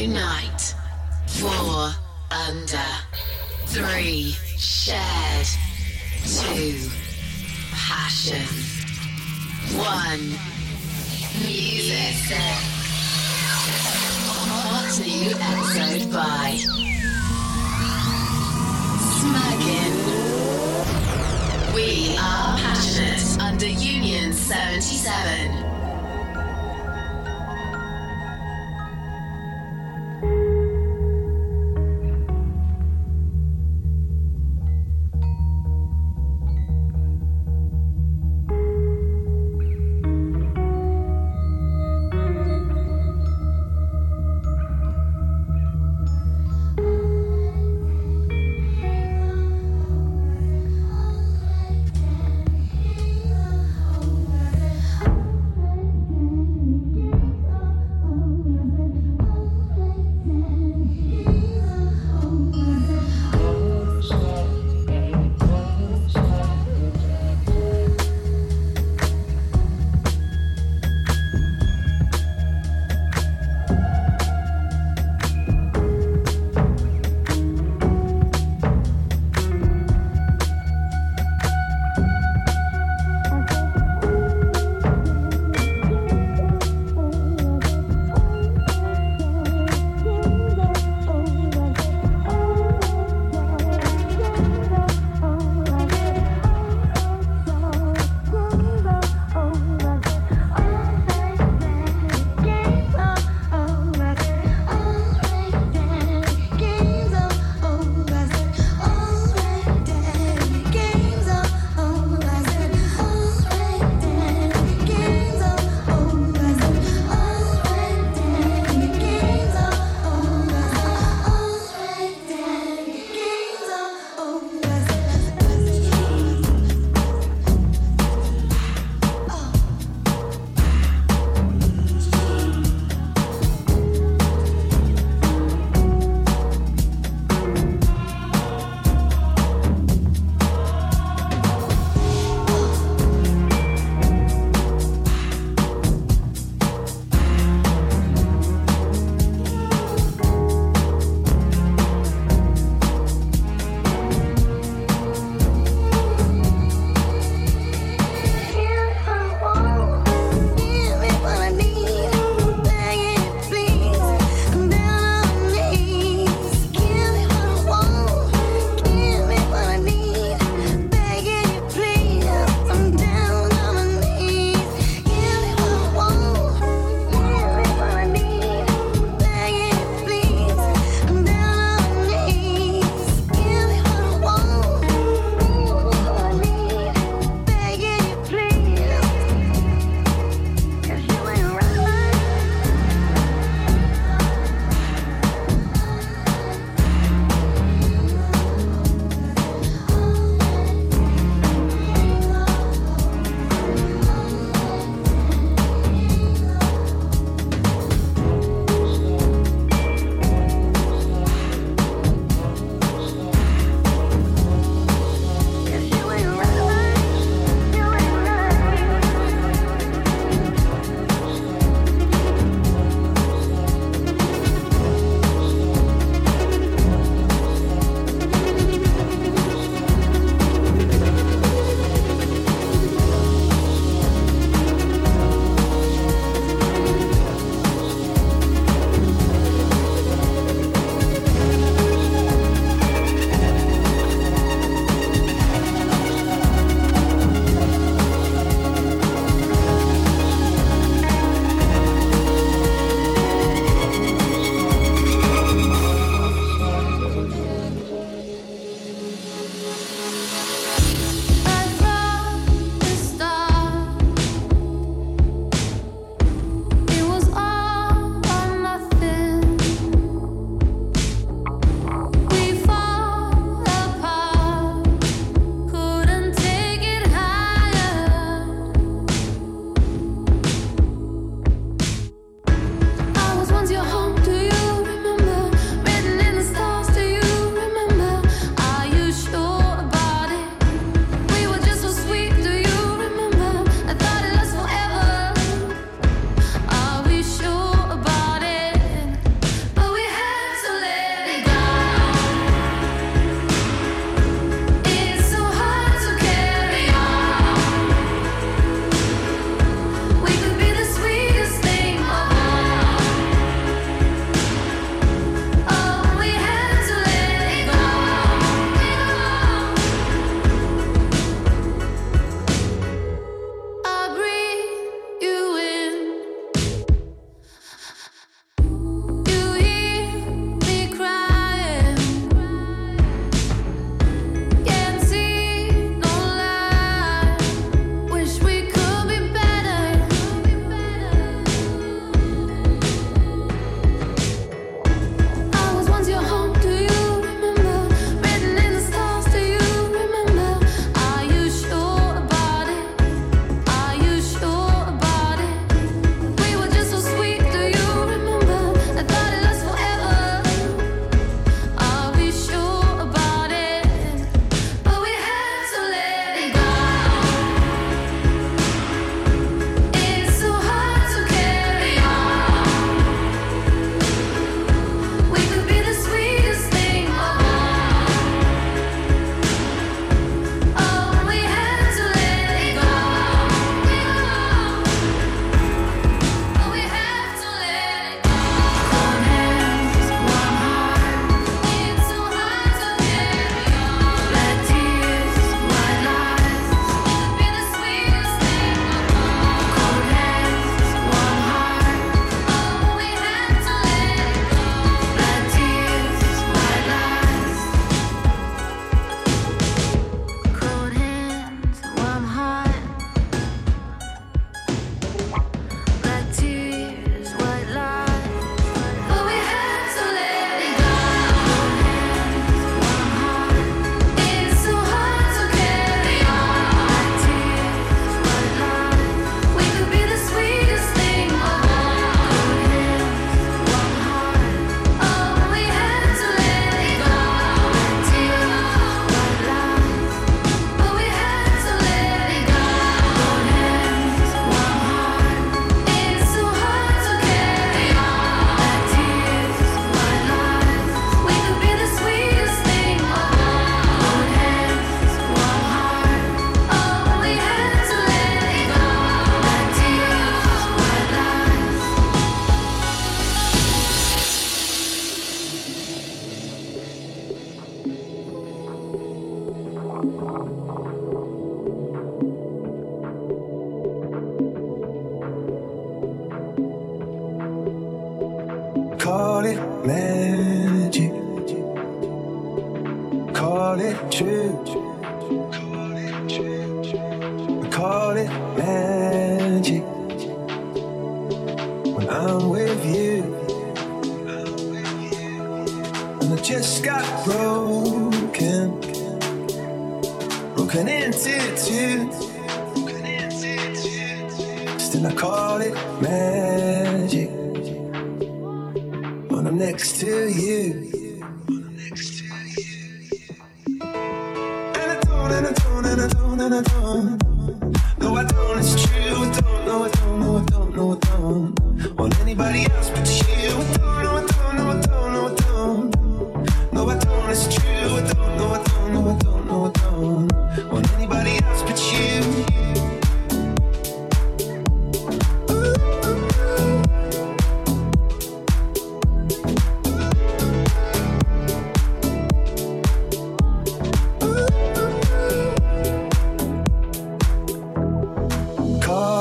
Unite. Four under. Three shared. Two passion. One music. Hot new episode by Smaggin. We are passionate under Union 77.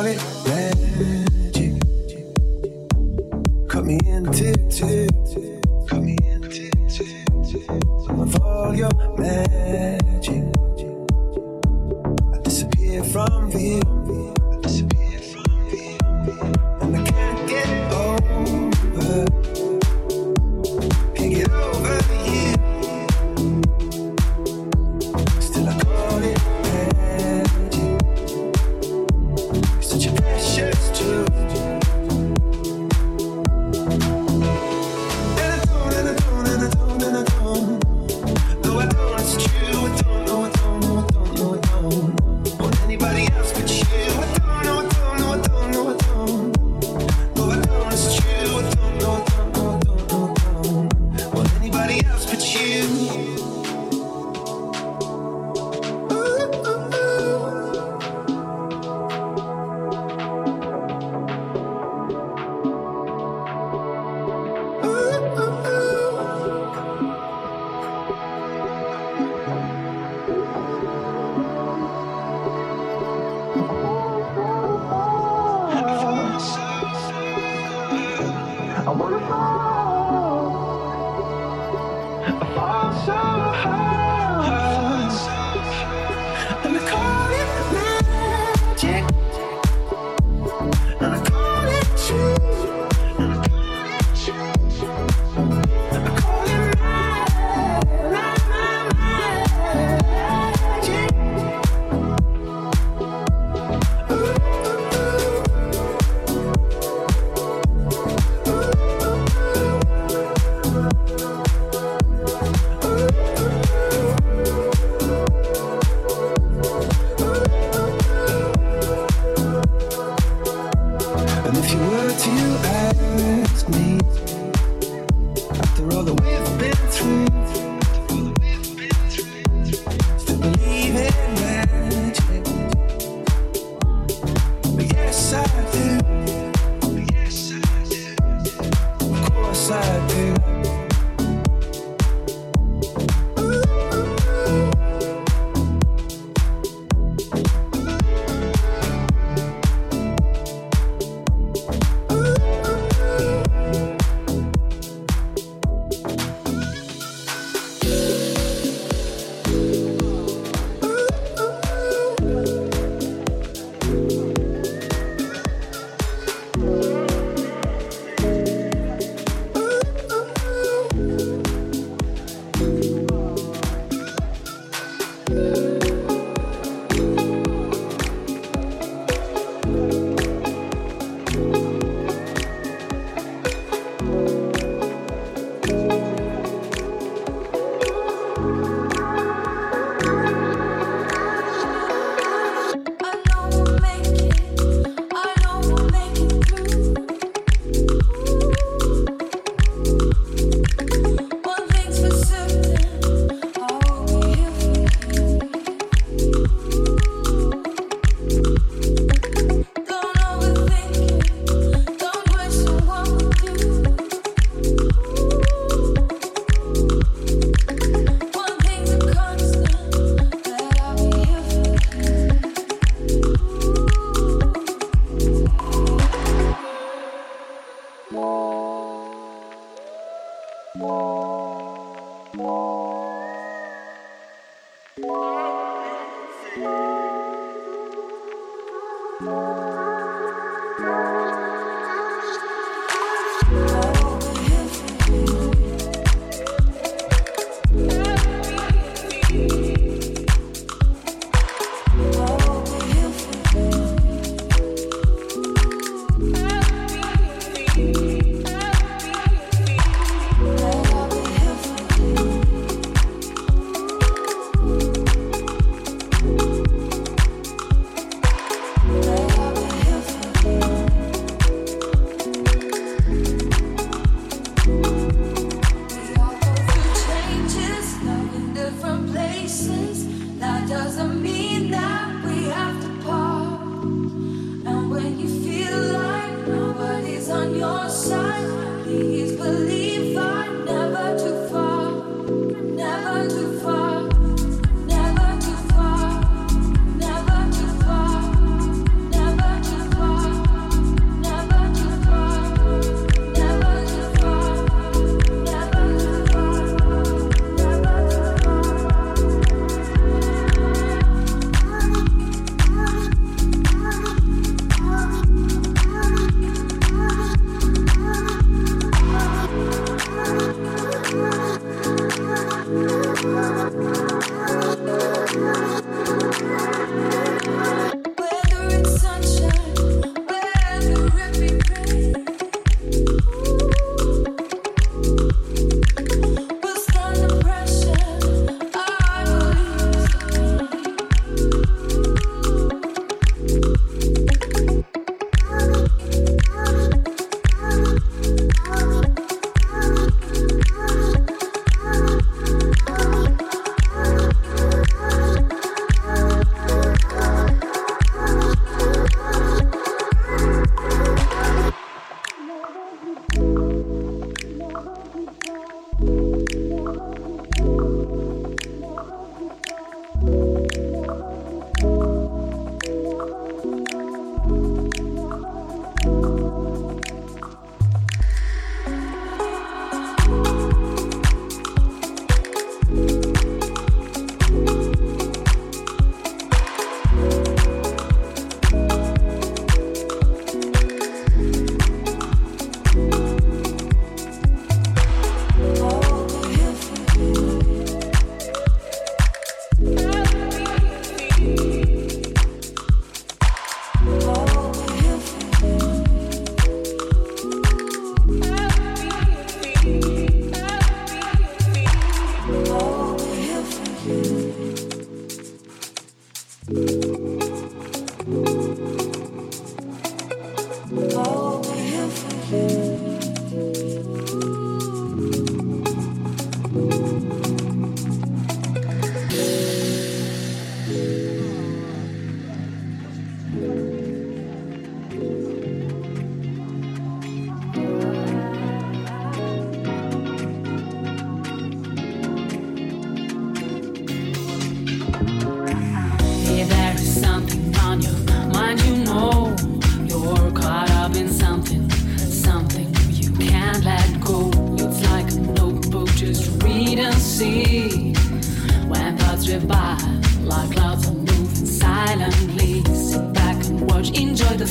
It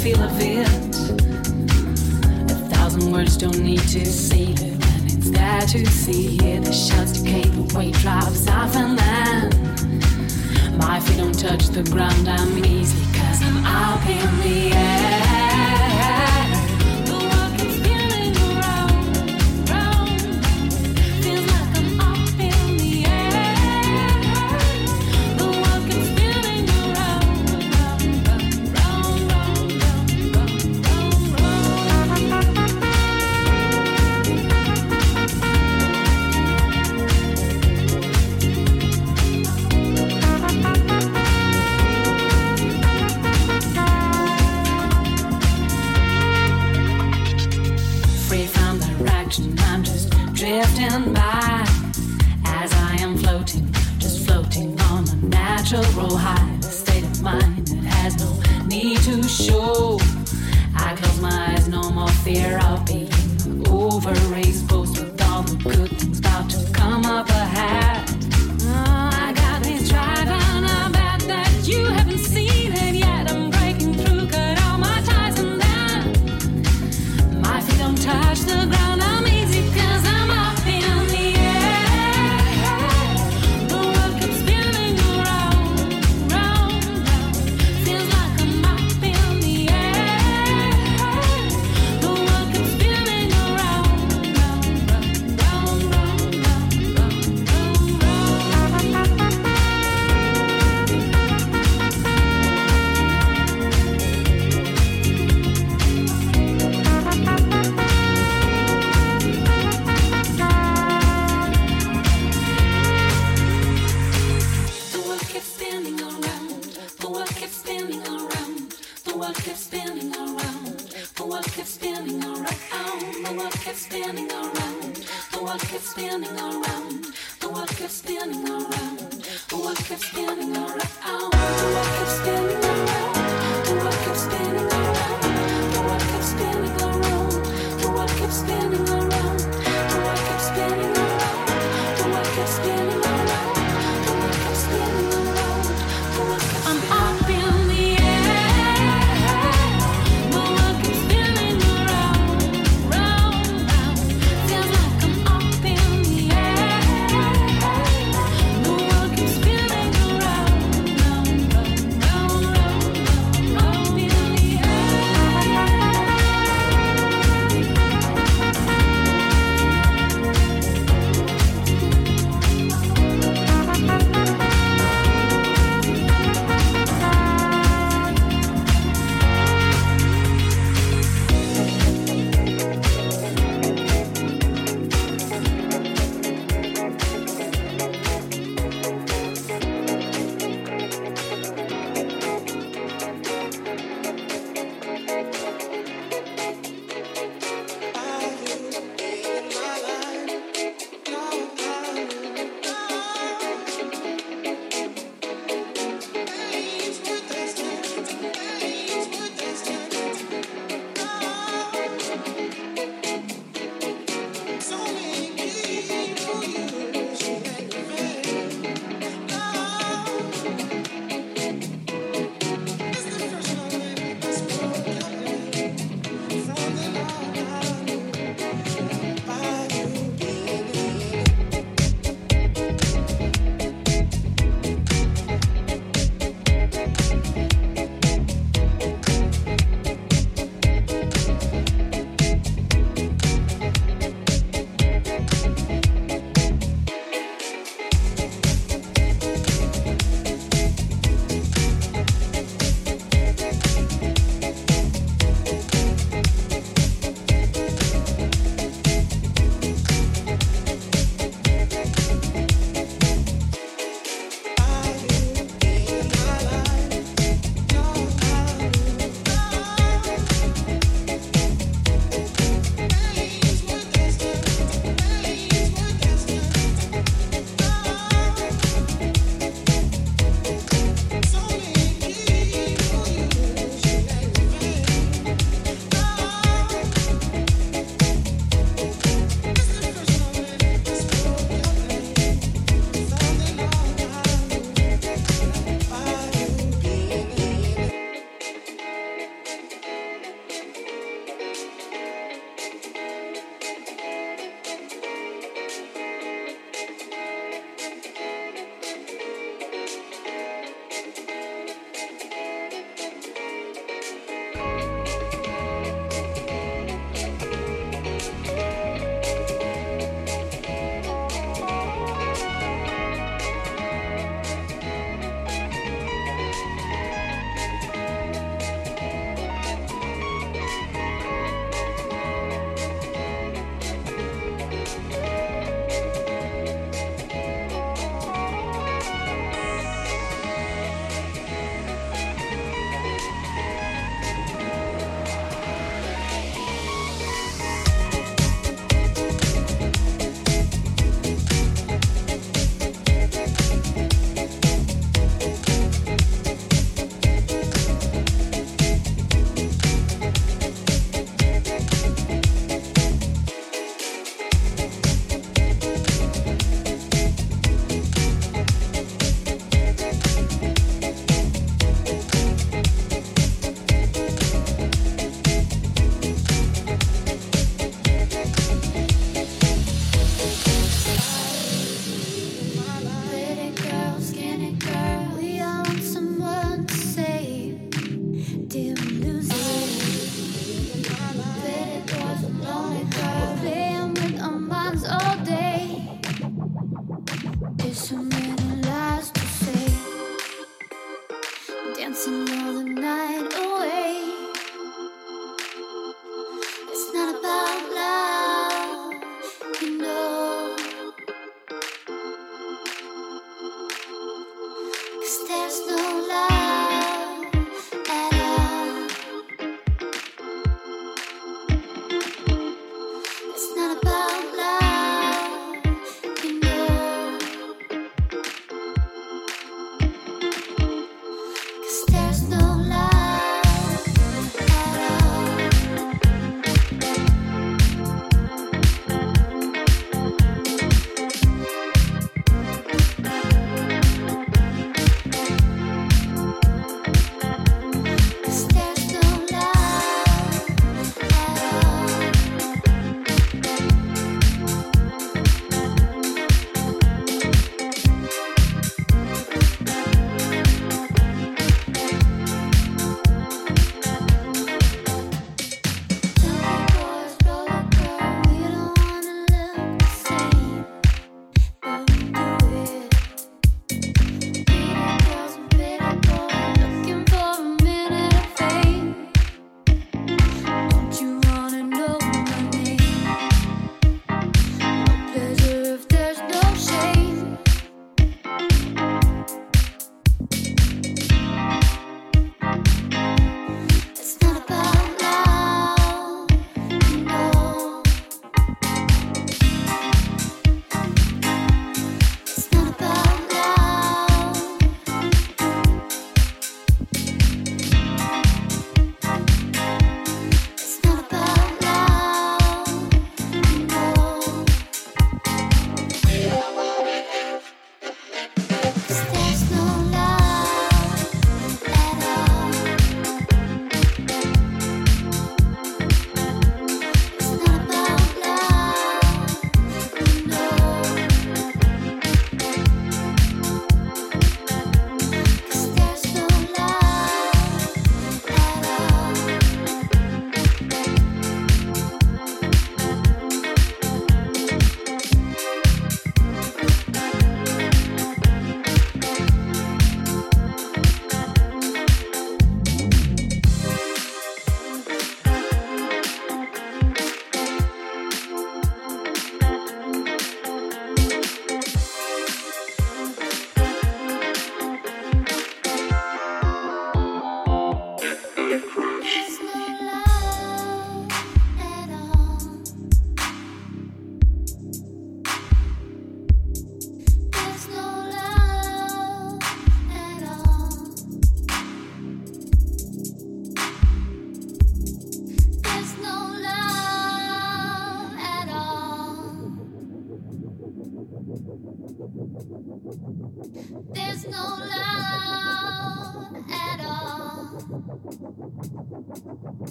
feel of it. A thousand words don't need to say it. and it's there to see Hear the shouts decay, the weight drops off, and then my feet don't touch the ground. I'm easy, cause I'm up in the air.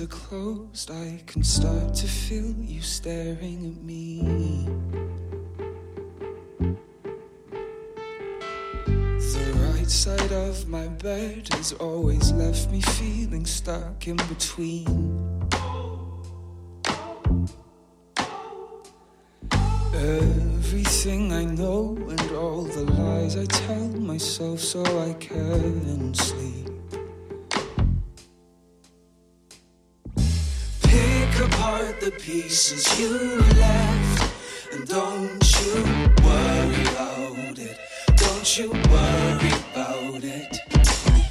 Eyes are closed, I can start to feel you staring at me. The right side of my bed has always left me feeling stuck in between. Everything I know and all the lies I tell myself so I can sleep. Apart the pieces you left and don't you worry about it. Don't you worry about it.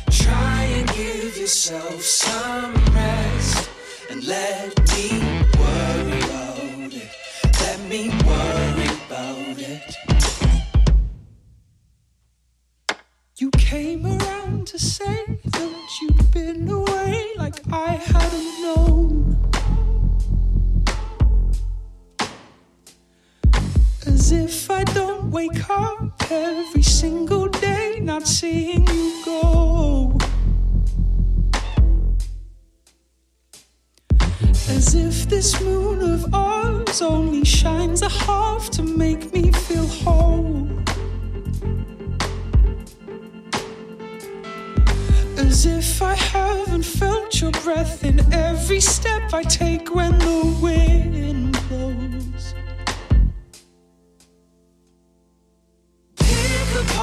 Try and give yourself some rest and let me worry about it. Let me worry about it. You came around to say that you'd been away like I hadn't known. As if I don't wake up every single day not seeing you go. As if this moon of ours only shines a half to make me feel whole. As if I haven't felt your breath in every step I take when the wind blows.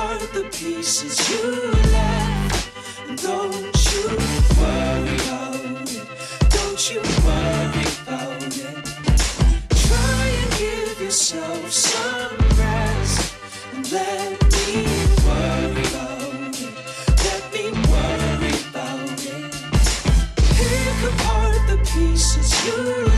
Apart the pieces you left, don't you worry about it. Don't you worry about it. Try and give yourself some rest, and let me worry about it. Let me worry about it. Pick apart the pieces you left,